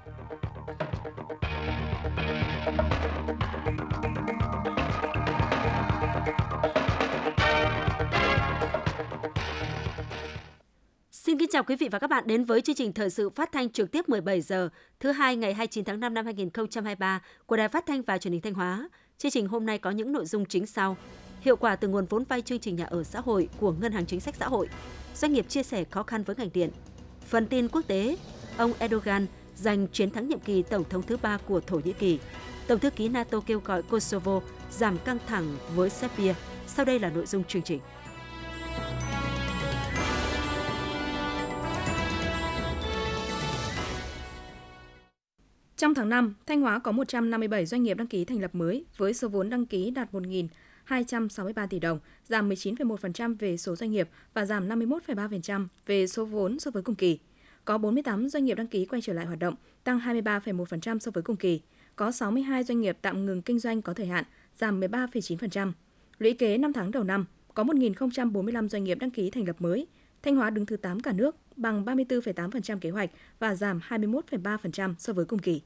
Xin kính chào quý vị và các bạn đến với chương trình thời sự phát thanh trực tiếp 17 giờ thứ hai ngày 29 tháng 5 năm 2023 của Đài Phát thanh và Truyền hình Thanh Hóa. Chương trình hôm nay có những nội dung chính sau: Hiệu quả từ nguồn vốn vay chương trình nhà ở xã hội của Ngân hàng Chính sách Xã hội, doanh nghiệp chia sẻ khó khăn với ngành điện. Phần tin quốc tế, ông Erdogan giành chiến thắng nhiệm kỳ tổng thống thứ ba của Thổ Nhĩ Kỳ. Tổng thư ký NATO kêu gọi Kosovo giảm căng thẳng với Serbia. Sau đây là nội dung chương trình. Trong tháng 5, Thanh Hóa có 157 doanh nghiệp đăng ký thành lập mới với số vốn đăng ký đạt 1.263 tỷ đồng, giảm 19,1% về số doanh nghiệp và giảm 51,3% về số vốn so với cùng kỳ. Có 48 doanh nghiệp đăng ký quay trở lại hoạt động, tăng 23,1% so với cùng kỳ. Có 62 doanh nghiệp tạm ngừng kinh doanh có thời hạn, giảm 13,9%. Lũy kế 5 tháng đầu năm, có 1.045 doanh nghiệp đăng ký thành lập mới. Thanh Hóa đứng thứ 8 cả nước, bằng 34,8% kế hoạch và giảm 21,3% so với cùng kỳ.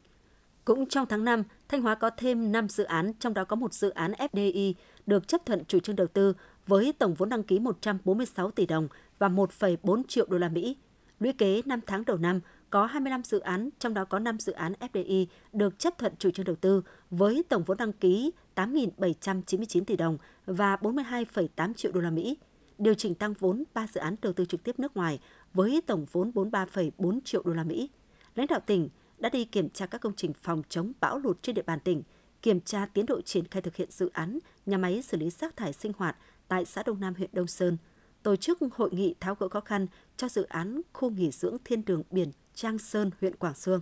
Cũng trong tháng 5, Thanh Hóa có thêm 5 dự án, trong đó có một dự án FDI được chấp thuận chủ trương đầu tư với tổng vốn đăng ký 146 tỷ đồng và 1,4 triệu đô la Mỹ. Lũy kế 5 tháng đầu năm có 25 dự án, trong đó có 5 dự án FDI được chấp thuận chủ trương đầu tư với tổng vốn đăng ký 8.799 tỷ đồng và 42,8 triệu đô la Mỹ. Điều chỉnh tăng vốn 3 dự án đầu tư trực tiếp nước ngoài với tổng vốn 43,4 triệu đô la Mỹ. Lãnh đạo tỉnh đã đi kiểm tra các công trình phòng chống bão lụt trên địa bàn tỉnh, kiểm tra tiến độ triển khai thực hiện dự án nhà máy xử lý rác thải sinh hoạt tại xã Đông Nam huyện Đông Sơn, tổ chức hội nghị tháo gỡ khó khăn cho dự án khu nghỉ dưỡng thiên đường biển Trang Sơn, huyện Quảng Sương.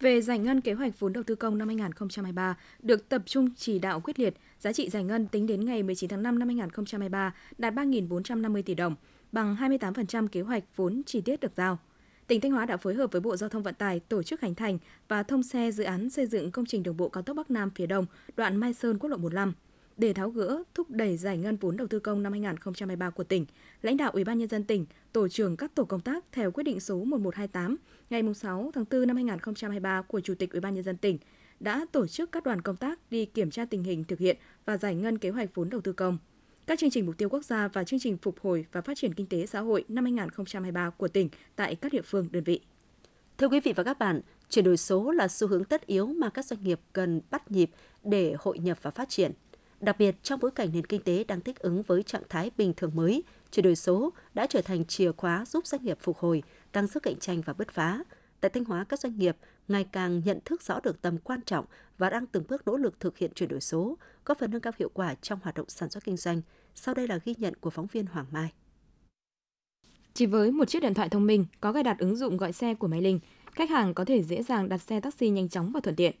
Về giải ngân kế hoạch vốn đầu tư công năm 2023 được tập trung chỉ đạo quyết liệt, giá trị giải ngân tính đến ngày 19 tháng 5 năm 2023 đạt 3.450 tỷ đồng, bằng 28% kế hoạch vốn chi tiết được giao. Tỉnh Thanh Hóa đã phối hợp với Bộ Giao thông Vận tải tổ chức hành thành và thông xe dự án xây dựng công trình đường bộ cao tốc Bắc Nam phía Đông, đoạn Mai Sơn quốc lộ 15. Để tháo gỡ, thúc đẩy giải ngân vốn đầu tư công năm 2023 của tỉnh, lãnh đạo Ủy ban nhân dân tỉnh, tổ trưởng các tổ công tác theo quyết định số 1128 ngày 6 tháng 4 năm 2023 của Chủ tịch Ủy ban nhân dân tỉnh đã tổ chức các đoàn công tác đi kiểm tra tình hình thực hiện và giải ngân kế hoạch vốn đầu tư công các chương trình mục tiêu quốc gia và chương trình phục hồi và phát triển kinh tế xã hội năm 2023 của tỉnh tại các địa phương đơn vị. Thưa quý vị và các bạn, chuyển đổi số là xu hướng tất yếu mà các doanh nghiệp cần bắt nhịp để hội nhập và phát triển. Đặc biệt trong bối cảnh nền kinh tế đang thích ứng với trạng thái bình thường mới, chuyển đổi số đã trở thành chìa khóa giúp doanh nghiệp phục hồi, tăng sức cạnh tranh và bứt phá. Tại Thanh Hóa, các doanh nghiệp ngày càng nhận thức rõ được tầm quan trọng và đang từng bước nỗ lực thực hiện chuyển đổi số, góp phần nâng cao hiệu quả trong hoạt động sản xuất kinh doanh. Sau đây là ghi nhận của phóng viên Hoàng Mai. Chỉ với một chiếc điện thoại thông minh có cài đặt ứng dụng gọi xe của máy Linh, khách hàng có thể dễ dàng đặt xe taxi nhanh chóng và thuận tiện.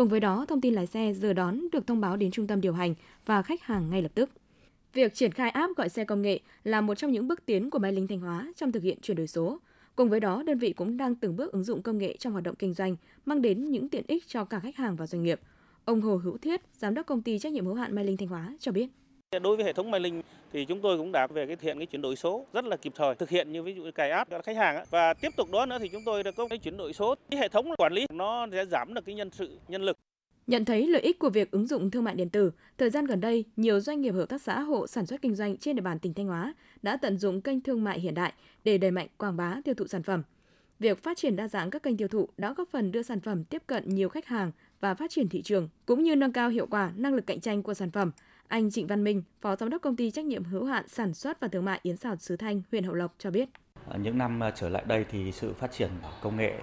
Cùng với đó, thông tin lái xe giờ đón được thông báo đến trung tâm điều hành và khách hàng ngay lập tức. Việc triển khai app gọi xe công nghệ là một trong những bước tiến của Máy Linh Thanh Hóa trong thực hiện chuyển đổi số. Cùng với đó, đơn vị cũng đang từng bước ứng dụng công nghệ trong hoạt động kinh doanh, mang đến những tiện ích cho cả khách hàng và doanh nghiệp. Ông Hồ Hữu Thiết, giám đốc công ty trách nhiệm hữu hạn Mai Linh Thanh Hóa cho biết. Đối với hệ thống Mai Linh thì chúng tôi cũng đã về cái thiện hiện cái chuyển đổi số rất là kịp thời thực hiện như ví dụ cài app cho khách hàng và tiếp tục đó nữa thì chúng tôi đã có cái chuyển đổi số cái hệ thống quản lý nó sẽ giảm được cái nhân sự nhân lực Nhận thấy lợi ích của việc ứng dụng thương mại điện tử, thời gian gần đây, nhiều doanh nghiệp hợp tác xã hộ sản xuất kinh doanh trên địa bàn tỉnh Thanh Hóa đã tận dụng kênh thương mại hiện đại để đẩy mạnh quảng bá tiêu thụ sản phẩm. Việc phát triển đa dạng các kênh tiêu thụ đã góp phần đưa sản phẩm tiếp cận nhiều khách hàng và phát triển thị trường, cũng như nâng cao hiệu quả năng lực cạnh tranh của sản phẩm. Anh Trịnh Văn Minh, Phó Giám đốc Công ty trách nhiệm hữu hạn sản xuất và thương mại Yến Xào Sứ Thanh, huyện Hậu Lộc cho biết. Những năm à, trở lại đây thì sự phát triển công nghệ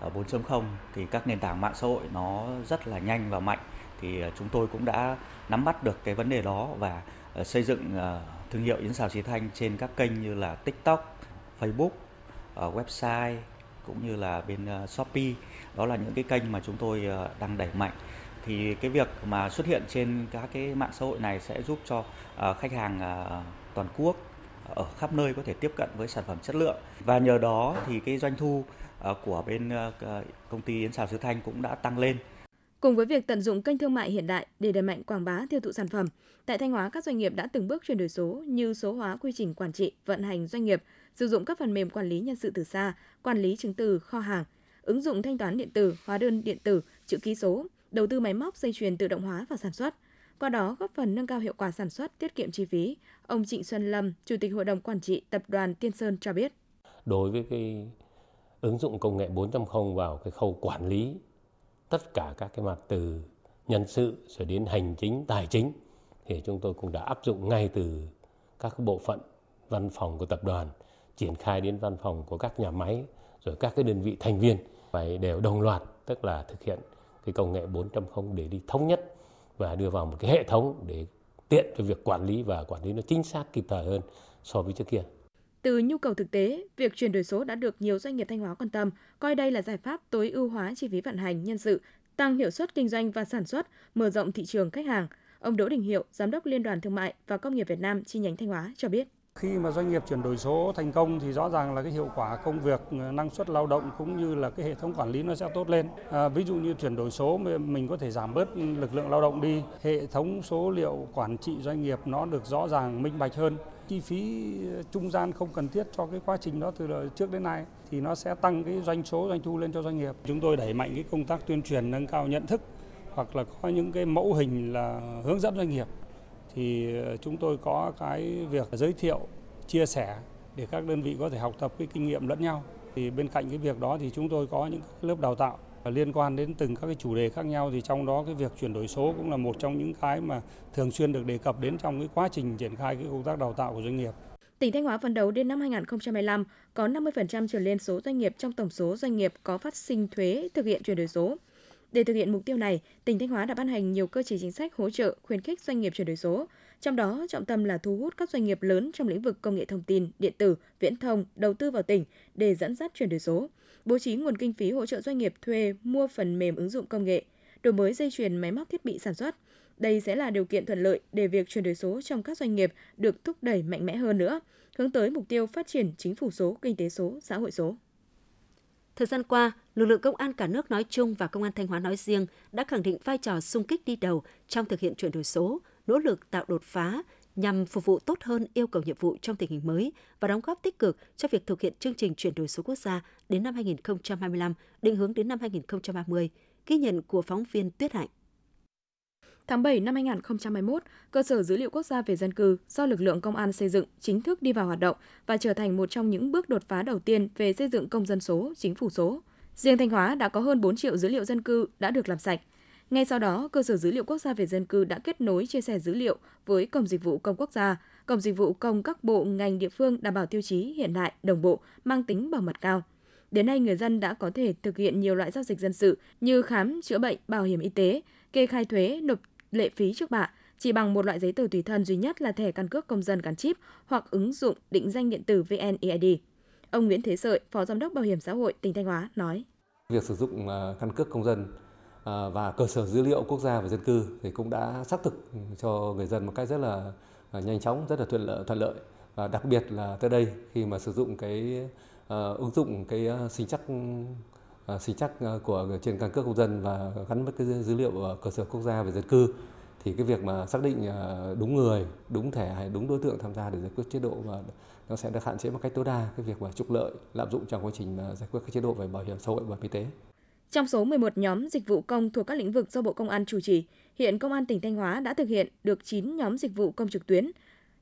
à, 4.0 thì các nền tảng mạng xã hội nó rất là nhanh và mạnh thì à, chúng tôi cũng đã nắm bắt được cái vấn đề đó và xây dựng thương hiệu Yến Xào Trí Thanh trên các kênh như là TikTok, Facebook, website cũng như là bên Shopee. Đó là những cái kênh mà chúng tôi đang đẩy mạnh. Thì cái việc mà xuất hiện trên các cái mạng xã hội này sẽ giúp cho ờ, khách hàng ờ, toàn quốc ờ, ở khắp nơi có thể tiếp cận với sản phẩm chất lượng và nhờ đó thì cái doanh thu của bên công ty Yến Xào Sứ Thanh cũng đã tăng lên Cùng với việc tận dụng kênh thương mại hiện đại để đẩy mạnh quảng bá tiêu thụ sản phẩm, tại Thanh Hóa các doanh nghiệp đã từng bước chuyển đổi số như số hóa quy trình quản trị, vận hành doanh nghiệp, sử dụng các phần mềm quản lý nhân sự từ xa, quản lý chứng từ, kho hàng. ứng dụng thanh toán điện tử, hóa đơn điện tử, chữ ký số, đầu tư máy móc dây chuyền tự động hóa và sản xuất. Qua đó góp phần nâng cao hiệu quả sản xuất, tiết kiệm chi phí. Ông Trịnh Xuân Lâm, Chủ tịch Hội đồng Quản trị Tập đoàn Tiên Sơn cho biết. Đối với cái ứng dụng công nghệ 4.0 vào cái khâu quản lý tất cả các cái mặt từ nhân sự rồi đến hành chính, tài chính thì chúng tôi cũng đã áp dụng ngay từ các bộ phận văn phòng của tập đoàn triển khai đến văn phòng của các nhà máy rồi các cái đơn vị thành viên phải đều đồng loạt tức là thực hiện cái công nghệ 4.0 để đi thống nhất và đưa vào một cái hệ thống để tiện cho việc quản lý và quản lý nó chính xác kịp thời hơn so với trước kia. Từ nhu cầu thực tế, việc chuyển đổi số đã được nhiều doanh nghiệp Thanh Hóa quan tâm, coi đây là giải pháp tối ưu hóa chi phí vận hành nhân sự, tăng hiệu suất kinh doanh và sản xuất, mở rộng thị trường khách hàng. Ông Đỗ Đình Hiệu, Giám đốc Liên đoàn Thương mại và Công nghiệp Việt Nam chi nhánh Thanh Hóa cho biết. Khi mà doanh nghiệp chuyển đổi số thành công thì rõ ràng là cái hiệu quả công việc, ờ, năng suất lao động cũng như là cái hệ thống quản lý nó sẽ tốt lên. À, ví dụ như chuyển đổi số mình có thể giảm bớt lực lượng lao động đi, hệ thống số liệu quản trị doanh nghiệp nó được rõ ràng minh bạch hơn. Chi phí ờ, trung gian không cần thiết cho cái quá trình đó từ trước đến nay thì nó sẽ tăng cái doanh số doanh thu lên cho doanh nghiệp. Chúng tôi đẩy mạnh cái công tác tuyên truyền nâng cao nhận thức hoặc là có những cái mẫu hình là hướng dẫn doanh nghiệp thì ờ, chúng tôi có cái việc giới thiệu, chia sẻ để các đơn vị có thể học tập cái kinh nghiệm lẫn nhau. Thì bên cạnh cái việc đó thì chúng tôi có những lớp đào tạo liên quan đến từng các cái chủ đề khác nhau thì trong đó cái việc chuyển đổi số cũng là một trong những cái mà thường xuyên được đề cập đến trong cái quá trình triển khai cái công tác đào tạo của doanh nghiệp. Tỉnh Thanh Hóa phấn đấu đến năm 2025 có 50% trở lên số doanh nghiệp trong tổng số doanh nghiệp có phát sinh thuế thực hiện chuyển đổi số. Để thực hiện mục tiêu này, tỉnh Thanh Hóa đã ban hành nhiều cơ chế chính sách hỗ trợ khuyến khích doanh nghiệp chuyển đổi số, trong đó trọng tâm là thu hút các doanh nghiệp lớn trong lĩnh vực công nghệ thông tin, điện tử, viễn thông đầu tư vào tỉnh để dẫn dắt chuyển đổi số, bố trí nguồn kinh phí hỗ trợ doanh nghiệp thuê mua phần mềm ứng dụng công nghệ, đổi mới dây chuyền máy móc thiết bị sản xuất. Đây sẽ là điều kiện thuận lợi để việc chuyển đổi số trong các doanh nghiệp được thúc đẩy mạnh mẽ hơn nữa, hướng tới mục tiêu phát triển chính phủ số, kinh tế số, xã hội số. Thời gian qua, lực lượng công an cả nước nói chung và công an Thanh Hóa nói riêng đã khẳng định vai trò sung kích đi đầu trong thực hiện chuyển đổi số, nỗ lực tạo đột phá nhằm phục vụ tốt hơn yêu cầu nhiệm vụ trong tình hình mới và đóng góp tích cực cho việc thực hiện chương trình chuyển đổi số quốc gia đến năm 2025, định hướng đến năm 2030, ghi nhận của phóng viên Tuyết Hạnh. Tháng 7 năm 2021, cơ sở dữ liệu quốc gia về dân cư do lực lượng công an xây dựng chính thức đi vào hoạt động và trở thành một trong những bước đột phá đầu tiên về xây dựng công dân số, chính phủ số. Riêng Thanh Hóa đã có hơn 4 triệu dữ liệu dân cư đã được làm sạch. Ngay sau đó, cơ sở dữ liệu quốc gia về dân cư đã kết nối chia sẻ dữ liệu với Cổng Dịch vụ Công Quốc gia, Cổng Dịch vụ Công các bộ ngành địa phương đảm bảo tiêu chí hiện đại, đồng bộ, mang tính bảo mật cao. Đến nay, người dân đã có thể thực hiện nhiều loại giao dịch dân sự như khám, chữa bệnh, bảo hiểm y tế, kê khai thuế, nộp lệ phí trước bạ. Chỉ bằng một loại giấy tờ tùy thân duy nhất là thẻ căn cước công dân gắn chip hoặc ứng dụng định danh điện tử VNeID. Ông Nguyễn Thế Sợi, Phó Giám đốc Bảo hiểm xã hội tỉnh Thanh Hóa nói: Việc sử dụng à, căn cước công dân à, và cơ sở dữ liệu quốc gia về dân cư thì cũng đã xác thực cho người dân một cách rất là à, nhanh chóng, rất là thuận lợi, thuận lợi. Và đặc biệt là tới đây khi mà sử dụng cái ứng dụng cái sinh chắc Ờ, sinh chắc ờ, của trên căn cước công dân và gắn với cái dữ liệu ở cơ sở quốc gia về dân cư thì cái việc mà xác định ờ, đúng người, đúng thẻ hay đúng đối tượng tham gia để giải quyết chế độ và nó sẽ được hạn chế một cách tối đa cái việc mà trục lợi, lạm dụng trong quá trình giải quyết các chế độ về bảo hiểm xã hội và y tế. Trong số 11 nhóm dịch vụ công thuộc các lĩnh vực do Bộ Công an chủ trì, hiện Công an tỉnh Thanh Hóa đã thực hiện được 9 nhóm dịch vụ công trực tuyến.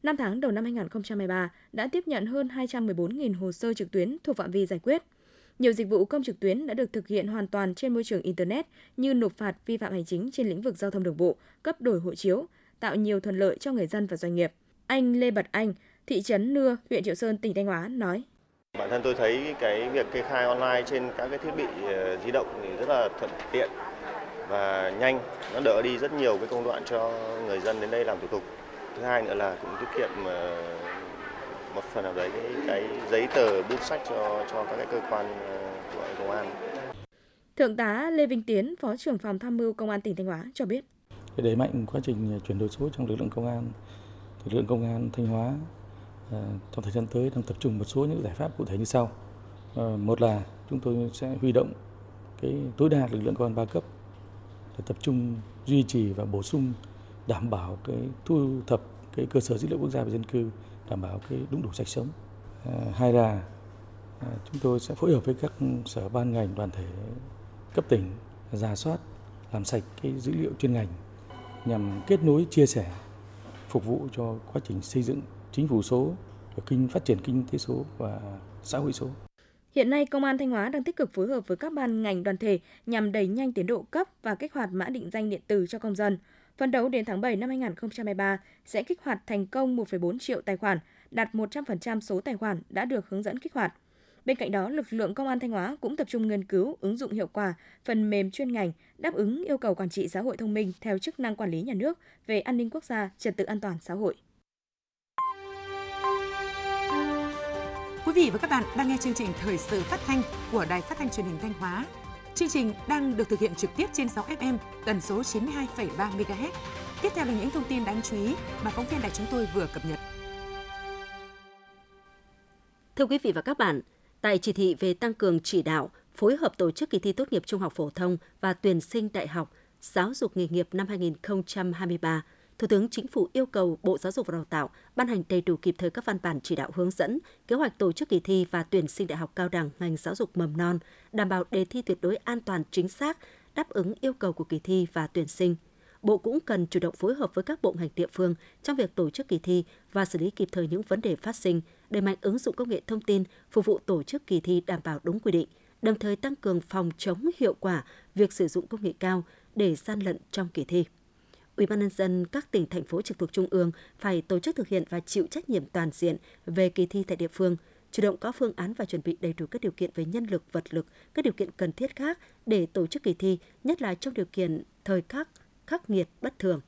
Năm tháng đầu năm 2023 đã tiếp nhận hơn 214.000 hồ sơ trực tuyến thuộc phạm vi giải quyết. Nhiều dịch vụ công trực tuyến đã được thực hiện hoàn toàn trên môi trường Internet như nộp phạt vi phạm hành chính trên lĩnh vực giao thông đường bộ, cấp đổi hộ chiếu, tạo nhiều thuận lợi cho người dân và doanh nghiệp. Anh Lê Bật Anh, thị trấn Nưa, huyện Triệu Sơn, tỉnh Thanh Hóa nói. Bản thân tôi thấy cái việc kê khai online trên các cái thiết bị ờ, di động thì rất là thuận tiện và nhanh, nó đỡ đi rất nhiều cái công đoạn cho người dân đến đây làm thủ tục. Thứ hai nữa là cũng tiết kiệm ờ, một phần nào đấy cái, cái giấy tờ bút sách cho cho các cái cơ quan ờ, của công an. Thượng tá Lê Vinh Tiến, Phó trưởng phòng tham mưu Công an tỉnh Thanh Hóa cho biết. Để đẩy mạnh quá trình chuyển đổi số trong lực lượng công an, lực lượng công an Thanh Hóa Ờ, trong thời gian tới đang tập trung một số những giải pháp cụ thể như sau. Ờ, một là chúng tôi sẽ huy động cái tối đa lực lượng công an ba cấp để tập trung duy trì và bổ sung đảm bảo cái thu thập cái cơ sở dữ liệu quốc gia về dân cư đảm bảo cái đúng đủ sạch sống. À, hai là À, chúng tôi sẽ phối hợp với các sở ban ngành đoàn thể cấp tỉnh giả soát làm sạch cái dữ liệu chuyên ngành nhằm kết nối chia sẻ phục vụ cho quá trình xây dựng chính phủ số và kinh phát triển kinh tế số và xã hội số. Hiện nay, Công an Thanh Hóa đang tích cực phối hợp với các ban ngành đoàn thể nhằm đẩy nhanh tiến độ cấp và kích hoạt mã định danh điện tử cho công dân. Phấn đấu đến tháng 7 năm 2023 sẽ kích hoạt thành công 1,4 triệu tài khoản, đạt 100% số tài khoản đã được hướng dẫn kích hoạt. Bên cạnh đó, lực lượng Công an Thanh Hóa cũng tập trung nghiên cứu, ứng dụng hiệu quả phần mềm chuyên ngành đáp ứng yêu cầu quản trị xã hội thông minh theo chức năng quản lý nhà nước về an ninh quốc gia, trật tự an toàn xã hội. Quý vị và các bạn đang nghe chương trình Thời sự phát thanh của Đài Phát thanh Truyền hình Thanh Hóa. Chương trình đang được thực hiện trực tiếp trên 6 FM tần số 92,3 MHz. Tiếp theo là những thông tin đáng chú ý mà phóng viên đài chúng tôi vừa cập nhật. Thưa quý vị và các bạn, tại chỉ thị về tăng cường chỉ đạo, phối hợp tổ chức kỳ thi tốt nghiệp trung học phổ thông và tuyển sinh đại học, giáo dục nghề nghiệp năm 2023, Thủ tướng Chính phủ yêu cầu Bộ Giáo dục và Đào tạo ban hành đầy đủ kịp thời các văn bản chỉ đạo hướng dẫn, kế hoạch tổ chức kỳ thi và tuyển sinh đại học cao đẳng ngành giáo dục mầm non, đảm bảo đề thi tuyệt đối an toàn chính xác, đáp ứng yêu cầu của kỳ thi và tuyển sinh. Bộ cũng cần chủ động phối hợp với các bộ ngành địa phương trong việc tổ chức kỳ thi và xử lý kịp thời những vấn đề phát sinh, đẩy mạnh ứng dụng công nghệ thông tin phục vụ tổ chức kỳ thi đảm bảo đúng quy định, đồng thời tăng cường phòng chống hiệu quả việc sử dụng công nghệ cao để gian lận trong kỳ thi. Ủy ban nhân dân các tỉnh thành phố trực thuộc trung ương phải tổ chức thực hiện và chịu trách nhiệm toàn diện về kỳ thi tại địa phương, chủ động có phương án và chuẩn bị đầy đủ các điều kiện về nhân lực, vật lực, các điều kiện cần thiết khác để tổ chức kỳ thi, nhất là trong điều kiện thời khắc khắc nghiệt bất thường.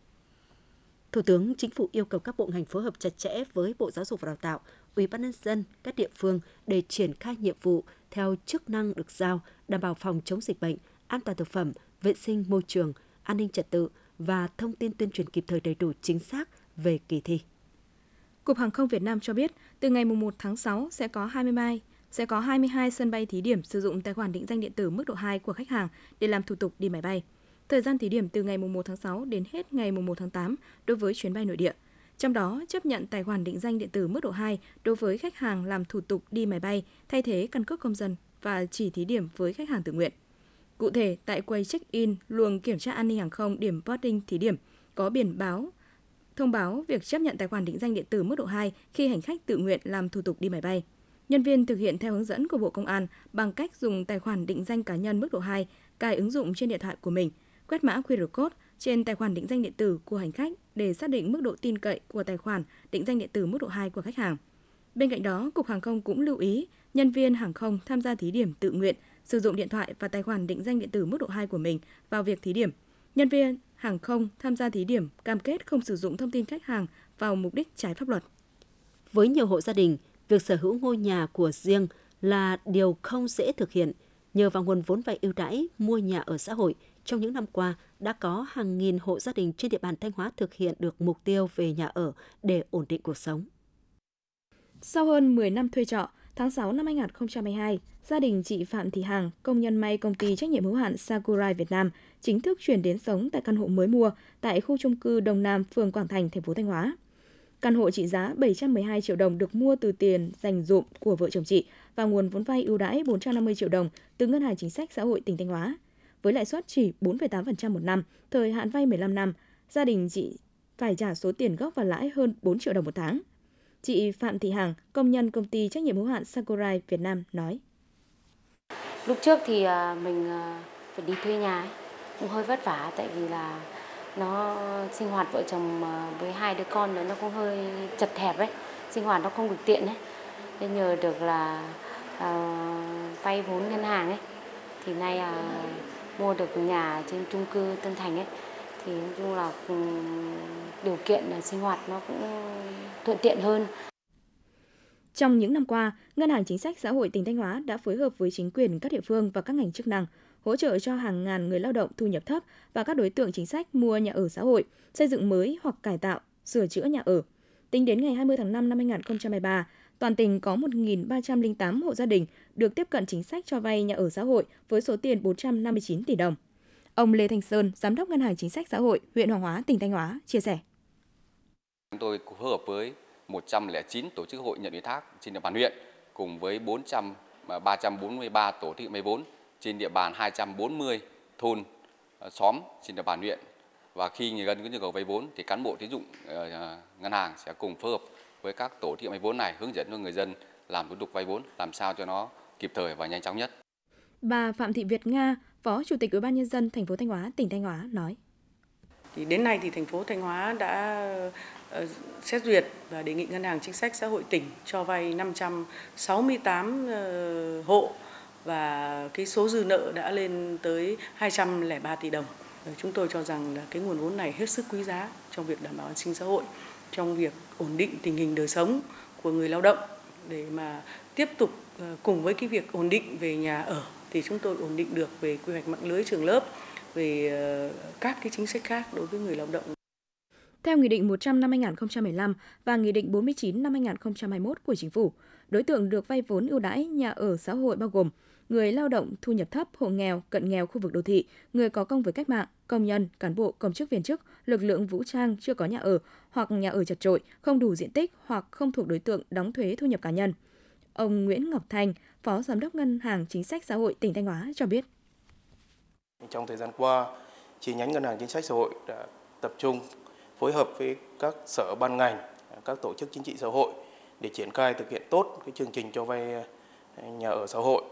Thủ tướng Chính phủ yêu cầu các bộ ngành phối hợp chặt chẽ với Bộ Giáo dục và Đào tạo, Ủy ban nhân dân các địa phương để triển khai nhiệm vụ theo chức năng được giao, đảm bảo phòng chống dịch bệnh, an toàn thực phẩm, vệ sinh môi trường, an ninh trật tự, và thông tin tuyên truyền kịp thời đầy đủ chính xác về kỳ thi. Cục Hàng không Việt Nam cho biết, từ ngày 1 tháng 6 sẽ có 22 sẽ có 22 sân bay thí điểm sử dụng tài khoản định danh điện tử mức độ 2 của khách hàng để làm thủ tục đi máy bay. Thời gian thí điểm từ ngày 1 tháng 6 đến hết ngày 1 tháng 8 đối với chuyến bay nội địa. Trong đó, chấp nhận tài khoản định danh điện tử mức độ 2 đối với khách hàng làm thủ tục đi máy bay, thay thế căn cước công dân và chỉ thí điểm với khách hàng tự nguyện. Cụ thể, tại quầy check-in, luồng kiểm tra an ninh hàng không điểm boarding thí điểm có biển báo thông báo việc chấp nhận tài khoản định danh điện tử mức độ 2 khi hành khách tự nguyện làm thủ tục đi máy bay. Nhân viên thực hiện theo hướng dẫn của Bộ Công an bằng cách dùng tài khoản định danh cá nhân mức độ 2 cài ứng dụng trên điện thoại của mình, quét mã QR code trên tài khoản định danh điện tử của hành khách để xác định mức độ tin cậy của tài khoản định danh điện tử mức độ 2 của khách hàng. Bên cạnh đó, Cục Hàng không cũng lưu ý nhân viên hàng không tham gia thí điểm tự nguyện sử dụng điện thoại và tài khoản định danh điện tử mức độ 2 của mình vào việc thí điểm. Nhân viên hàng không tham gia thí điểm cam kết không sử dụng thông tin khách hàng vào mục đích trái pháp luật. Với nhiều hộ gia đình, việc sở hữu ngôi nhà của riêng là điều không dễ thực hiện. Nhờ vào nguồn vốn vay ưu đãi mua nhà ở xã hội, trong những năm qua đã có hàng nghìn hộ gia đình trên địa bàn Thanh Hóa thực hiện được mục tiêu về nhà ở để ổn định cuộc sống. Sau hơn 10 năm thuê trọ, tháng 6 năm 2022, gia đình chị Phạm Thị Hằng, công nhân may công ty trách nhiệm hữu hạn Sakurai Việt Nam, chính thức chuyển đến sống tại căn hộ mới mua tại khu chung cư Đông Nam, phường Quảng Thành, thành phố Thanh Hóa. Căn hộ trị giá 712 triệu đồng được mua từ tiền dành dụm của vợ chồng chị và nguồn vốn vay ưu đãi 450 triệu đồng từ Ngân hàng Chính sách Xã hội tỉnh Thanh Hóa. Với lãi suất chỉ 4,8% một năm, thời hạn vay 15 năm, gia đình chị phải trả số tiền gốc và lãi hơn 4 triệu đồng một tháng. Chị Phạm Thị Hằng, công nhân công ty trách nhiệm hữu hạn Sakurai Việt Nam nói. Lúc trước thì à, mình à, phải đi thuê nhà ấy, cũng hơi vất vả tại vì là nó sinh hoạt vợ chồng à, với hai đứa con nó cũng hơi chật hẹp ấy, sinh hoạt nó không được tiện ấy. Nên nhờ được là uh, vay vốn ngân hàng ấy thì nay uh, mua được nhà trên chung cư Tân Thành ấy thì nói chung là ừ, điều kiện ờ, sinh hoạt nó cũng thuận tiện hơn. Trong những năm qua, Ngân hàng Chính sách Xã hội tỉnh Thanh Hóa đã phối hợp với chính quyền các địa phương và các ngành chức năng hỗ trợ cho hàng ngàn người lao động thu nhập thấp và các đối tượng chính sách mua nhà ở xã hội, xây dựng mới hoặc cải tạo, sửa chữa nhà ở. Tính đến ngày 20 tháng 5 năm 2023, toàn tỉnh có 1.308 hộ gia đình được tiếp cận chính sách cho vay nhà ở xã hội với số tiền 459 tỷ đồng. Ông Lê Thanh Sơn, Giám đốc Ngân hàng Chính sách Xã hội, huyện Hoàng Hóa, tỉnh Thanh Hóa, chia sẻ. Chúng tôi phối hợp với 109 tổ chức hội nhận ủy thác trên địa bàn huyện cùng với 343 à, tổ thị 14 trên địa bàn 240 thôn à, xóm trên địa bàn huyện và khi người dân có nhu cầu vay vốn thì cán bộ tín dụng à, ngân hàng sẽ cùng phối hợp với các tổ thị vay vốn này hướng dẫn cho người dân làm thủ tục vay vốn làm sao cho nó kịp thời và nhanh chóng nhất. Bà Phạm Thị Việt Nga, Phó Chủ tịch Ủy ban nhân dân thành phố Thanh Hóa, tỉnh Thanh Hóa nói: Thì đến nay thì thành phố Thanh Hóa đã ờ, xét duyệt và đề nghị ngân hàng chính sách xã hội tỉnh cho vay 568 ờ, hộ và cái số dư nợ đã lên tới 203 tỷ đồng. Chúng tôi cho rằng là cái nguồn vốn này hết sức quý giá trong việc đảm bảo an sinh xã hội, trong việc ổn định tình hình đời sống của người lao động để mà tiếp tục ờ, cùng với cái việc ổn định về nhà ở thì chúng tôi ổn định được về quy hoạch mạng lưới trường lớp, về ờ, các cái chính sách khác đối với người lao động. Theo Nghị định 100 năm 2015 và Nghị định 49 năm 2021 của Chính phủ, đối tượng được vay vốn ưu đãi nhà ở xã hội bao gồm người lao động thu nhập thấp, hộ nghèo, cận nghèo khu vực đô thị, người có công với cách mạng, công nhân, cán bộ, công chức viên chức, lực lượng vũ trang chưa có nhà ở hoặc nhà ở chật trội, không đủ diện tích hoặc không thuộc đối tượng đóng thuế thu nhập cá nhân. Ông Nguyễn Ngọc Thành, Phó Giám đốc Ngân hàng Chính sách Xã hội tỉnh Thanh Hóa cho biết. Trong thời gian qua, chi nhánh Ngân hàng Chính sách Xã hội đã tập trung phối hợp với các sở ban ngành, các tổ chức chính trị xã hội để triển khai thực hiện tốt cái chương trình cho vay ờ, nhà ở xã hội.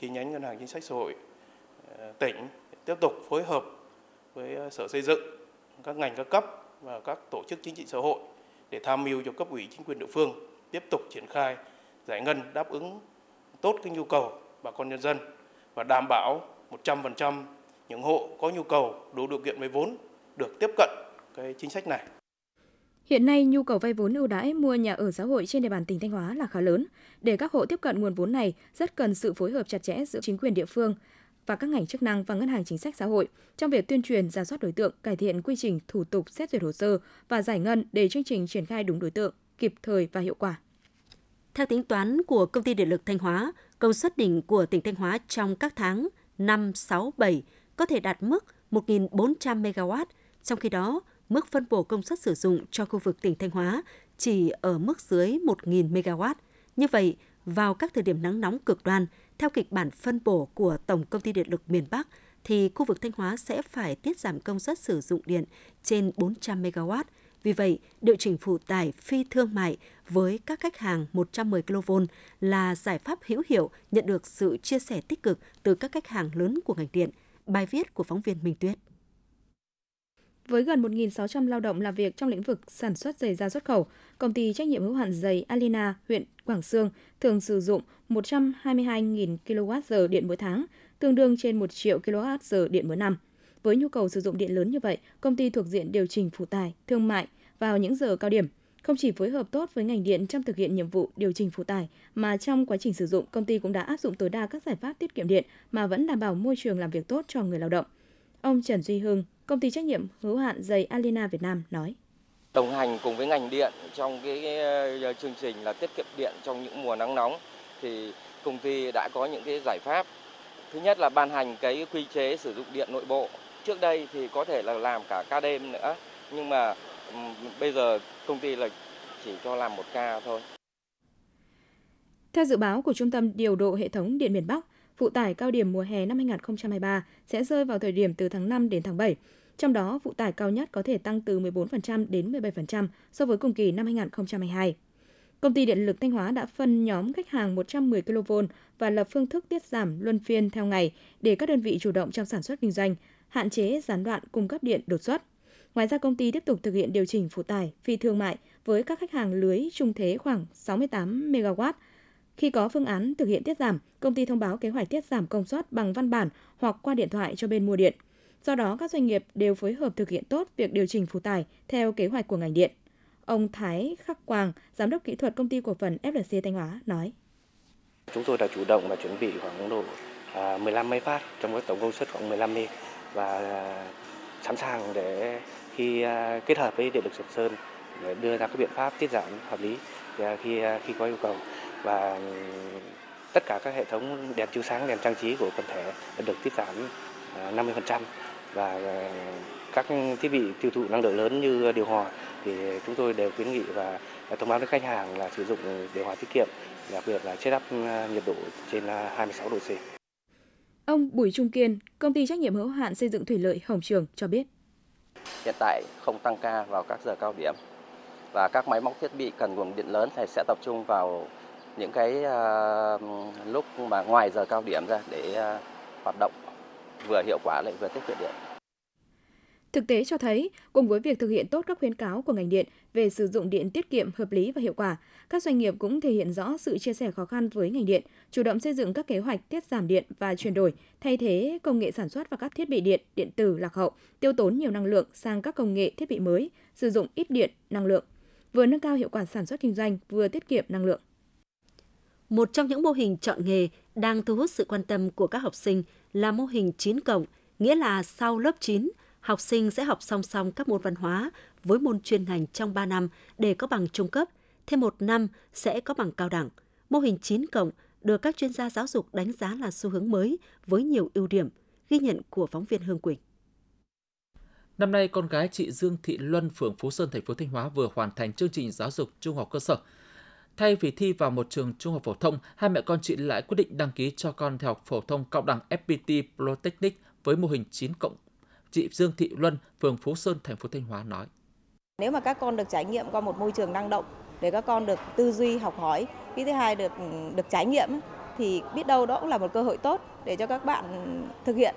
Chi nhánh Ngân hàng Chính sách Xã hội ờ, tỉnh tiếp tục phối hợp với ờ, Sở Xây dựng, các ngành các cấp và các tổ chức chính trị xã hội để tham mưu cho cấp ủy chính quyền địa phương tiếp tục triển khai giải ngân đáp ứng tốt cái nhu cầu bà con nhân dân và đảm bảo 100% những hộ có nhu cầu đủ điều kiện vay vốn được tiếp cận cái chính sách này. Hiện nay, nhu cầu vay vốn ưu đãi mua nhà ở xã hội trên địa bàn tỉnh Thanh Hóa là khá lớn. Để các hộ tiếp cận nguồn vốn này, rất cần sự phối hợp chặt chẽ giữa chính quyền địa phương và các ngành chức năng và ngân hàng chính sách xã hội trong việc tuyên truyền, giả soát đối tượng, cải thiện quy trình thủ tục xét duyệt hồ sơ và giải ngân để chương trình triển khai đúng đối tượng, kịp thời và hiệu quả. Theo tính toán của Công ty Điện lực Thanh Hóa, công suất đỉnh của tỉnh Thanh Hóa trong các tháng 5, 6, 7 có thể đạt mức 1.400 MW, trong khi đó mức phân bổ công suất sử dụng cho khu vực tỉnh Thanh Hóa chỉ ở mức dưới 1.000 MW. Như vậy, vào các thời điểm nắng nóng cực đoan, theo kịch bản phân bổ của Tổng Công ty Điện lực miền Bắc, thì khu vực Thanh Hóa sẽ phải tiết giảm công suất sử dụng điện trên 400 MW. Vì vậy, điều chỉnh phụ tải phi thương mại với các khách hàng 110 kV là giải pháp hữu hiệu nhận được sự chia sẻ tích cực từ các khách hàng lớn của ngành điện. Bài viết của phóng viên Minh Tuyết. Với gần 1.600 lao động làm việc trong lĩnh vực sản xuất giày da xuất khẩu, công ty trách nhiệm hữu hạn giày Alina, huyện Quảng Sương thường sử dụng 122.000 kWh điện mỗi tháng, tương đương trên 1 triệu kWh điện mỗi năm. Với nhu cầu sử dụng điện lớn như vậy, công ty thuộc diện điều chỉnh phụ tải, thương mại vào những giờ cao điểm. Không chỉ phối hợp tốt với ngành điện trong thực hiện nhiệm vụ điều chỉnh phụ tải, mà trong quá trình sử dụng, công ty cũng đã áp dụng tối đa các giải pháp tiết kiệm điện mà vẫn đảm bảo môi trường làm việc tốt cho người lao động. Ông Trần Duy Hưng, công ty trách nhiệm hữu hạn giày Alina Việt Nam nói. Đồng hành cùng với ngành điện trong cái ờ, chương trình là tiết kiệm điện trong những mùa nắng nóng thì công ty đã có những cái giải pháp. Thứ nhất là ban hành cái quy chế sử dụng điện nội bộ. Trước đây thì có thể là làm cả ca đêm nữa, nhưng mà bây giờ công ty là chỉ cho làm một ca thôi. Theo dự báo của Trung tâm Điều độ Hệ thống Điện miền Bắc, phụ tải cao điểm mùa hè năm 2023 sẽ rơi vào thời điểm từ tháng 5 đến tháng 7. Trong đó, phụ tải cao nhất có thể tăng từ 14% đến 17% so với cùng kỳ năm 2022. Công ty Điện lực Thanh Hóa đã phân nhóm khách hàng 110 kV và lập phương thức tiết giảm luân phiên theo ngày để các đơn vị chủ động trong sản xuất kinh doanh, hạn chế gián đoạn cung cấp điện đột xuất. Ngoài ra, công ty tiếp tục thực hiện điều chỉnh phụ tải phi thương mại với các khách hàng lưới trung thế khoảng 68 MW. Khi có phương án thực hiện tiết giảm, công ty thông báo kế hoạch tiết giảm công suất bằng văn bản hoặc qua điện thoại cho bên mua điện. Do đó, các doanh nghiệp đều phối hợp thực hiện tốt việc điều chỉnh phụ tải theo kế hoạch của ngành điện. Ông Thái Khắc Quang, Giám đốc kỹ thuật công ty cổ phần FLC Thanh Hóa nói. Chúng tôi đã chủ động và chuẩn bị khoảng độ à, 15 MW trong cái tổng công suất khoảng 15 MW và à, sẵn sàng để khi à, kết hợp với điện lực Sầm Sơn để đưa ra các biện pháp tiết giảm hợp lý à, khi khi có yêu cầu và ừ, tất cả các hệ thống đèn chiếu sáng, đèn trang trí của quần thể được tiết giảm 50% và các thiết bị tiêu thụ năng lượng lớn như điều hòa thì chúng tôi đều khuyến nghị và thông báo đến khách hàng là sử dụng điều hòa tiết kiệm đặc biệt là chế đắp nhiệt độ trên 26 độ C. Ông Bùi Trung Kiên, công ty trách nhiệm hữu hạn xây dựng thủy lợi Hồng Trường cho biết. Hiện tại không tăng ca vào các giờ cao điểm và các máy móc thiết bị cần nguồn điện lớn thì sẽ tập trung vào những cái uh, lúc mà ngoài giờ cao điểm ra để uh, hoạt động vừa hiệu quả lại vừa tiết kiệm điện. Thực tế cho thấy, cùng với việc thực hiện tốt các khuyến cáo của ngành điện về sử dụng điện tiết kiệm, hợp lý và hiệu quả, các doanh nghiệp cũng thể hiện rõ sự chia sẻ khó khăn với ngành điện, chủ động xây dựng các kế hoạch tiết giảm điện và chuyển đổi, thay thế công nghệ sản xuất và các thiết bị điện, điện tử lạc hậu, tiêu tốn nhiều năng lượng sang các công nghệ thiết bị mới, sử dụng ít điện, năng lượng, vừa nâng cao hiệu quả sản xuất kinh doanh, vừa tiết kiệm năng lượng. Một trong những mô hình chọn nghề đang thu hút sự quan tâm của các học sinh là mô hình 9 cộng, nghĩa là sau lớp 9, học sinh sẽ học song song các môn văn hóa với môn chuyên ngành trong 3 năm để có bằng trung cấp, thêm một năm sẽ có bằng cao đẳng. Mô hình 9 cộng được các chuyên gia giáo dục đánh giá là xu hướng mới với nhiều ưu điểm, ghi nhận của phóng viên Hương Quỳnh. Năm nay, con gái chị Dương Thị Luân, phường Phú Sơn, thành phố Thanh Hóa vừa hoàn thành chương trình giáo dục trung học cơ sở. Thay vì thi vào một trường trung học phổ thông, hai mẹ con chị lại quyết định đăng ký cho con theo học phổ thông cao đẳng FPT Polytechnic với mô hình 9 cộng Chị Dương Thị Luân, phường Phú Sơn, thành phố Thanh Hóa nói. Nếu mà các con được trải nghiệm qua một môi trường năng động để các con được tư duy học hỏi, cái thứ hai được được trải nghiệm thì biết đâu đó cũng là một cơ hội tốt để cho các bạn thực hiện.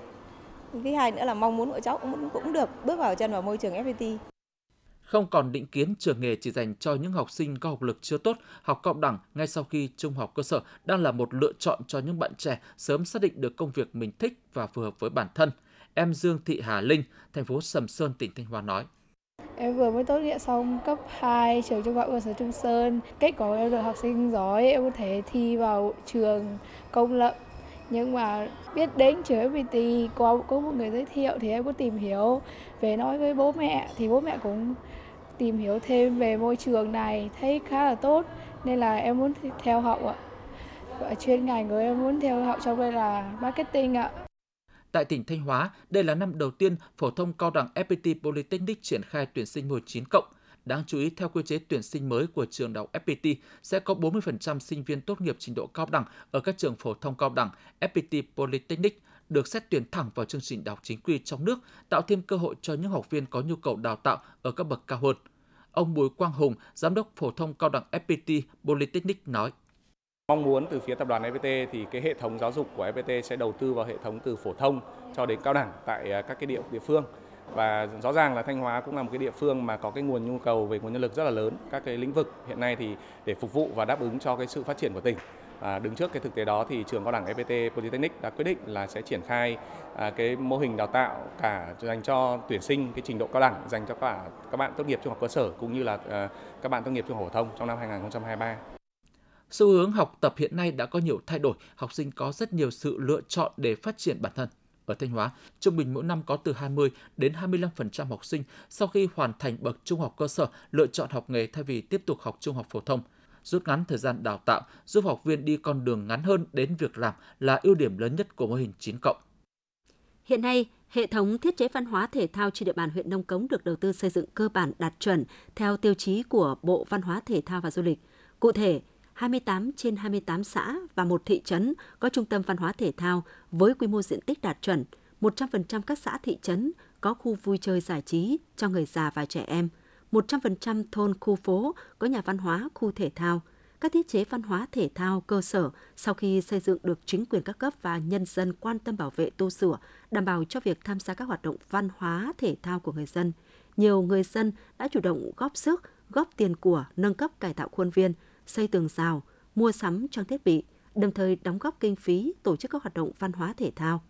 Cái hai nữa là mong muốn của cháu cũng cũng được bước vào chân vào môi trường FPT. Không còn định kiến trường nghề chỉ dành cho những học sinh có học lực chưa tốt, học cộng đẳng ngay sau khi trung học cơ sở đang là một lựa chọn cho những bạn trẻ sớm xác định được công việc mình thích và phù hợp với bản thân – Em Dương Thị Hà Linh, thành phố Sầm Sơn, tỉnh Thanh Hóa nói. Em vừa mới tốt nghiệp xong cấp 2 trường trung học cơ sở Trung Sơn. Kết quả em được học sinh giỏi, em có thể thi vào trường công lập. Nhưng mà biết đến trường FPT qua có một người giới thiệu thì em có tìm hiểu về nói với bố mẹ thì bố mẹ cũng tìm hiểu thêm về môi trường này thấy khá là tốt nên là em muốn theo học ạ. Và chuyên ngành của em muốn theo học trong đây là marketing ạ. Tại tỉnh Thanh Hóa, đây là năm đầu tiên phổ thông cao đẳng FPT Polytechnic triển khai tuyển sinh 19 cộng. Đáng chú ý, theo quy chế tuyển sinh mới của trường đại học FPT, sẽ có 40% sinh viên tốt nghiệp trình độ cao đẳng ở các trường phổ thông cao đẳng FPT Polytechnic được xét tuyển thẳng vào chương trình đào chính quy trong nước, tạo thêm cơ hội cho những học viên có nhu cầu đào tạo ở các bậc cao hơn. Ông Bùi Quang Hùng, giám đốc phổ thông cao đẳng FPT Polytechnic nói: Mong muốn từ phía tập đoàn FPT thì cái hệ thống giáo dục của FPT sẽ đầu tư vào hệ thống từ phổ thông cho đến cao đẳng tại à, các cái địa địa phương và rõ ràng là Thanh Hóa cũng là một cái địa phương mà có cái nguồn nhu cầu về nguồn nhân lực rất là lớn các cái lĩnh vực hiện nay thì để phục vụ và đáp ứng cho cái sự phát triển của tỉnh à, đứng trước cái thực tế đó thì trường cao đẳng FPT Polytechnic đã quyết định là sẽ triển khai à, cái mô hình đào tạo cả dành cho tuyển sinh cái trình độ cao đẳng dành cho cả các bạn tốt nghiệp trung học cơ sở cũng như là à, các bạn tốt nghiệp trung học phổ thông trong năm 2023. Xu hướng học tập hiện nay đã có nhiều thay đổi, học sinh có rất nhiều sự lựa chọn để phát triển bản thân. Ở Thanh Hóa, trung bình mỗi năm có từ 20 đến 25% học sinh sau khi hoàn thành bậc trung học cơ sở lựa chọn học nghề thay vì tiếp tục học trung học phổ thông. Rút ngắn thời gian đào tạo, giúp học viên đi con đường ngắn hơn đến việc làm là ưu điểm lớn nhất của mô hình 9 cộng. Hiện nay, hệ thống thiết chế văn hóa thể thao trên địa bàn huyện Nông Cống được đầu tư xây dựng cơ bản đạt chuẩn theo tiêu chí của Bộ Văn hóa Thể thao và Du lịch. Cụ thể, 28 trên 28 xã và một thị trấn có trung tâm văn hóa thể thao với quy mô diện tích đạt chuẩn. 100% các xã thị trấn có khu vui chơi giải trí cho người già và trẻ em. 100% thôn khu phố có nhà văn hóa, khu thể thao. Các thiết chế văn hóa thể thao cơ sở sau khi xây dựng được chính quyền các cấp và nhân dân quan tâm bảo vệ tu sửa, đảm bảo cho việc tham gia các hoạt động văn hóa thể thao của người dân. Nhiều người dân đã chủ động góp sức, góp tiền của, nâng cấp cải tạo khuôn viên, xây tường rào, mua sắm trang thiết bị, đồng thời đóng góp kinh phí tổ chức các hoạt động văn hóa thể thao.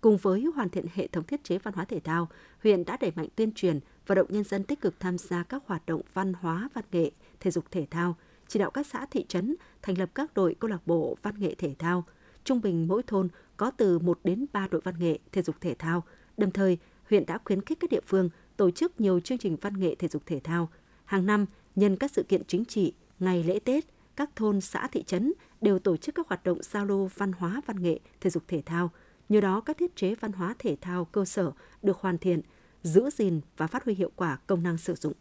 Cùng với hoàn thiện hệ thống thiết chế văn hóa thể thao, huyện đã đẩy mạnh tuyên truyền, vận động nhân dân tích cực tham gia các hoạt động văn hóa, văn nghệ, thể dục thể thao, chỉ đạo các xã thị trấn thành lập các đội câu lạc bộ văn nghệ thể thao. Trung bình mỗi thôn có từ 1 đến 3 đội văn nghệ thể dục thể thao. Đồng thời, huyện đã khuyến khích các địa phương tổ chức nhiều chương trình văn nghệ thể dục thể thao. Hàng năm, nhân các sự kiện chính trị, ngày lễ Tết, các thôn, xã, thị trấn đều tổ chức các hoạt động giao lưu văn hóa, văn nghệ, thể dục thể thao. Nhờ đó, các thiết chế văn hóa thể thao cơ sở được hoàn thiện, giữ gìn và phát huy hiệu quả công năng sử dụng.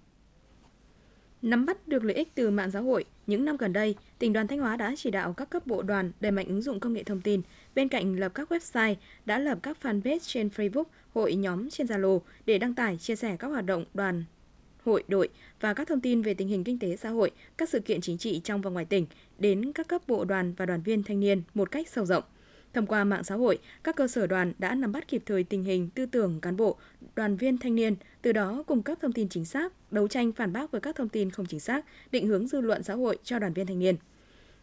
Nắm bắt được lợi ích từ mạng xã hội, những năm gần đây, tỉnh đoàn Thanh Hóa đã chỉ đạo các cấp bộ đoàn đẩy mạnh ứng dụng công nghệ thông tin. Bên cạnh lập các website, đã lập các fanpage trên Facebook, hội nhóm trên Zalo để đăng tải, chia sẻ các hoạt động đoàn, hội, đội và các thông tin về tình hình kinh tế xã hội, các sự kiện chính trị trong và ngoài tỉnh đến các cấp bộ đoàn và đoàn viên thanh niên một cách sâu rộng. Thông qua mạng xã hội, các cơ sở đoàn đã nắm bắt kịp thời tình hình tư tưởng cán bộ, đoàn viên thanh niên, từ đó cung cấp thông tin chính xác, đấu tranh phản bác với các thông tin không chính xác, định hướng dư luận xã hội cho đoàn viên thanh niên.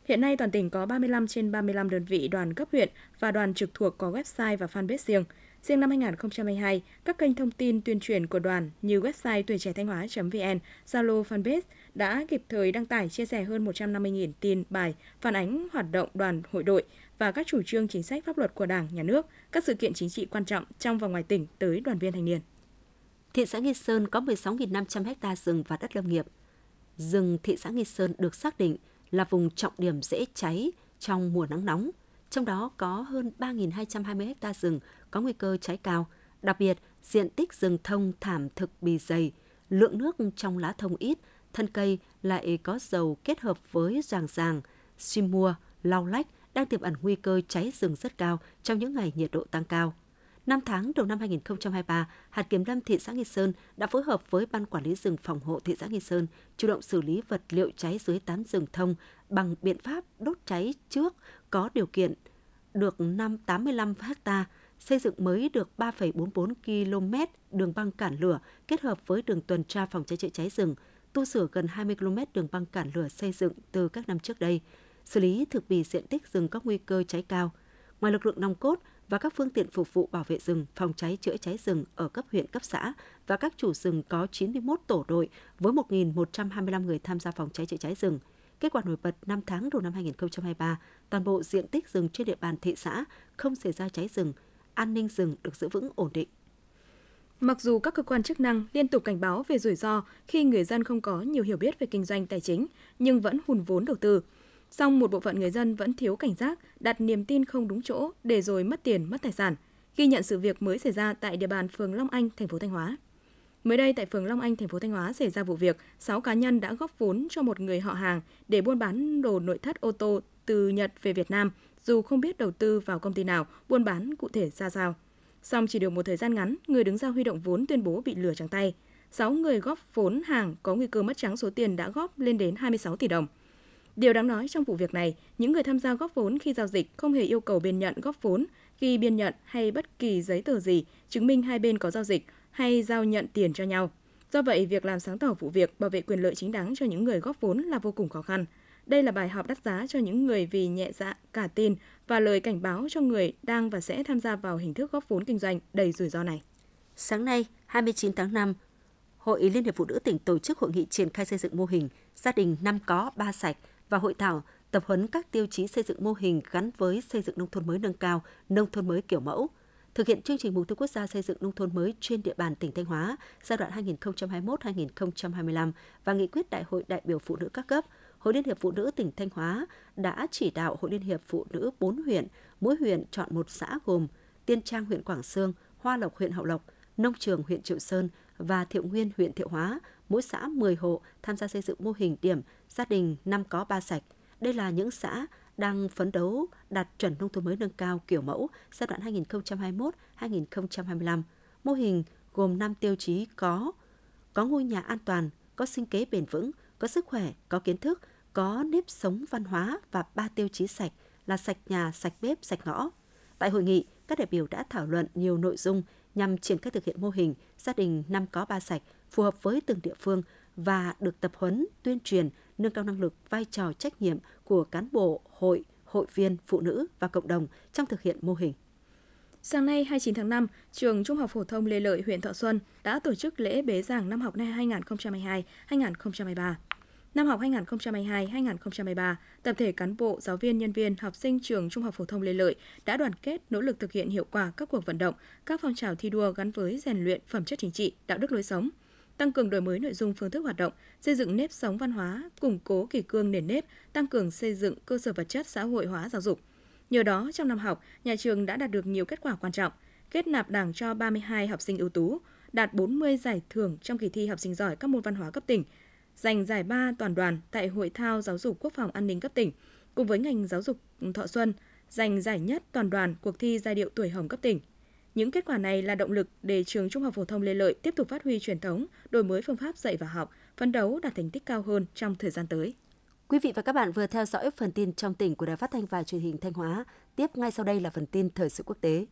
Hiện nay toàn tỉnh có 35 trên 35 đơn vị đoàn cấp huyện và đoàn trực thuộc có website và fanpage riêng. Riêng năm 2022, các kênh thông tin tuyên truyền của đoàn như website tuổi trẻ thanh hóa.vn, Zalo fanpage đã kịp thời đăng tải chia sẻ hơn 150.000 tin bài phản ánh hoạt động đoàn hội đội và các chủ trương chính sách pháp luật của Đảng, Nhà nước, các sự kiện chính trị quan trọng trong và ngoài tỉnh tới đoàn viên thanh niên. Thị xã Nghi Sơn có 16.500 ha rừng và đất lâm nghiệp. Rừng thị xã Nghi Sơn được xác định là vùng trọng điểm dễ cháy trong mùa nắng nóng, trong đó có hơn 3.220 ha rừng có nguy cơ cháy cao. Đặc biệt, diện tích rừng thông thảm thực bì dày, lượng nước trong lá thông ít, thân cây lại có dầu kết hợp với ràng ràng, sim mua, lau lách đang tiềm ẩn nguy cơ cháy rừng rất cao trong những ngày nhiệt độ tăng cao. Năm tháng đầu năm 2023, hạt kiểm lâm thị xã Nghi Sơn đã phối hợp với Ban Quản lý rừng phòng hộ thị xã Nghi Sơn chủ động xử lý vật liệu cháy dưới tán rừng thông bằng biện pháp đốt cháy trước có điều kiện được năm 85 ha, xây dựng mới được 3,44 km đường băng cản lửa kết hợp với đường tuần tra phòng cháy chữa cháy rừng, tu sửa gần 20 km đường băng cản lửa xây dựng từ các năm trước đây, xử lý thực bì diện tích rừng có nguy cơ cháy cao. Ngoài lực lượng nòng cốt và các phương tiện phục vụ bảo vệ rừng, phòng cháy chữa cháy rừng ở cấp huyện, cấp xã và các chủ rừng có 91 tổ đội với 1.125 người tham gia phòng cháy chữa cháy rừng. Kết quả nổi bật 5 tháng đầu năm 2023, toàn bộ diện tích rừng trên địa bàn thị xã không xảy ra cháy rừng, an ninh rừng được giữ vững ổn định. Mặc dù các cơ quan chức năng liên tục cảnh báo về rủi ro khi người dân không có nhiều hiểu biết về kinh doanh tài chính, nhưng vẫn hùn vốn đầu tư. Song một bộ phận người dân vẫn thiếu cảnh giác, đặt niềm tin không đúng chỗ để rồi mất tiền, mất tài sản. Ghi nhận sự việc mới xảy ra tại địa bàn phường Long Anh, thành phố Thanh Hóa. Mới đây tại phường Long Anh, thành phố Thanh Hóa xảy ra vụ việc 6 cá nhân đã góp vốn cho một người họ hàng để buôn bán đồ nội thất ô tô từ Nhật về Việt Nam, dù không biết đầu tư vào công ty nào, buôn bán cụ thể ra sao. Song chỉ được một thời gian ngắn, người đứng ra huy động vốn tuyên bố bị lừa trắng tay. 6 người góp vốn hàng có nguy cơ mất trắng số tiền đã góp lên đến 26 tỷ đồng. Điều đáng nói trong vụ việc này, những người tham gia góp vốn khi giao dịch không hề yêu cầu bên nhận góp vốn, ghi biên nhận hay bất kỳ giấy tờ gì chứng minh hai bên có giao dịch hay giao nhận tiền cho nhau. Do vậy, việc làm sáng tỏ vụ việc bảo vệ quyền lợi chính đáng cho những người góp vốn là vô cùng khó khăn. Đây là bài học đắt giá cho những người vì nhẹ dạ, cả tin và lời cảnh báo cho người đang và sẽ tham gia vào hình thức góp vốn kinh doanh đầy rủi ro này. Sáng nay, 29 tháng 5, Hội Liên hiệp Phụ nữ tỉnh tổ chức hội nghị triển khai xây dựng mô hình gia đình năm có ba sạch và hội thảo tập huấn các tiêu chí xây dựng mô hình gắn với xây dựng nông thôn mới nâng cao, nông thôn mới kiểu mẫu, thực hiện chương trình mục tiêu quốc gia xây dựng nông thôn mới trên địa bàn tỉnh Thanh Hóa giai đoạn 2021-2025 và nghị quyết Đại hội đại biểu phụ nữ các cấp, Hội Liên hiệp Phụ nữ tỉnh Thanh Hóa đã chỉ đạo Hội Liên hiệp Phụ nữ 4 huyện, mỗi huyện chọn một xã gồm Tiên Trang huyện Quảng Sương, Hoa Lộc huyện Hậu Lộc, Nông Trường huyện Triệu Sơn và Thiệu Nguyên huyện Thiệu Hóa, mỗi xã 10 hộ tham gia xây dựng mô hình điểm gia đình năm có ba sạch. Đây là những xã đang phấn đấu đạt chuẩn nông thôn mới nâng cao kiểu mẫu giai đoạn 2021-2025. Mô hình gồm 5 tiêu chí có có ngôi nhà an toàn, có sinh kế bền vững, có sức khỏe, có kiến thức, có nếp sống văn hóa và ba tiêu chí sạch là sạch nhà, sạch bếp, sạch ngõ. Tại hội nghị, các đại biểu đã thảo luận nhiều nội dung nhằm triển khai thực hiện mô hình gia đình năm có ba sạch phù hợp với từng địa phương và được tập huấn, tuyên truyền, nâng cao năng lực, vai trò trách nhiệm của cán bộ, hội, hội viên, phụ nữ và cộng đồng trong thực hiện mô hình. Sáng nay 29 tháng 5, trường Trung học phổ thông Lê Lợi, huyện Thọ Xuân đã tổ chức lễ bế giảng năm học 2022-2023. Năm học 2022-2023, tập thể cán bộ, giáo viên, nhân viên, học sinh trường Trung học phổ thông Lê Lợi đã đoàn kết nỗ lực thực hiện hiệu quả các cuộc vận động, các phong trào thi đua gắn với rèn luyện phẩm chất chính trị, đạo đức lối sống, tăng cường đổi mới nội dung phương thức hoạt động, xây dựng nếp sống văn hóa, củng cố kỷ cương nền nếp, tăng cường xây dựng cơ sở vật chất xã hội hóa giáo dục. Nhờ đó, trong năm học, nhà trường đã đạt được nhiều kết quả quan trọng, kết nạp đảng cho 32 học sinh ưu tú, đạt 40 giải thưởng trong kỳ thi học sinh giỏi các môn văn hóa cấp tỉnh, giành giải ba toàn đoàn tại Hội thao Giáo dục Quốc phòng An ninh cấp tỉnh, cùng với ngành giáo dục Thọ Xuân giành giải nhất toàn đoàn cuộc thi giai điệu tuổi hồng cấp tỉnh. Những kết quả này là động lực để trường Trung học phổ thông Lê Lợi tiếp tục phát huy truyền thống, đổi mới phương pháp dạy và học, phấn đấu đạt thành tích cao hơn trong thời gian tới. Quý vị và các bạn vừa theo dõi phần tin trong tỉnh của Đài Phát thanh và Truyền hình Thanh Hóa. Tiếp ngay sau đây là phần tin thời sự quốc tế.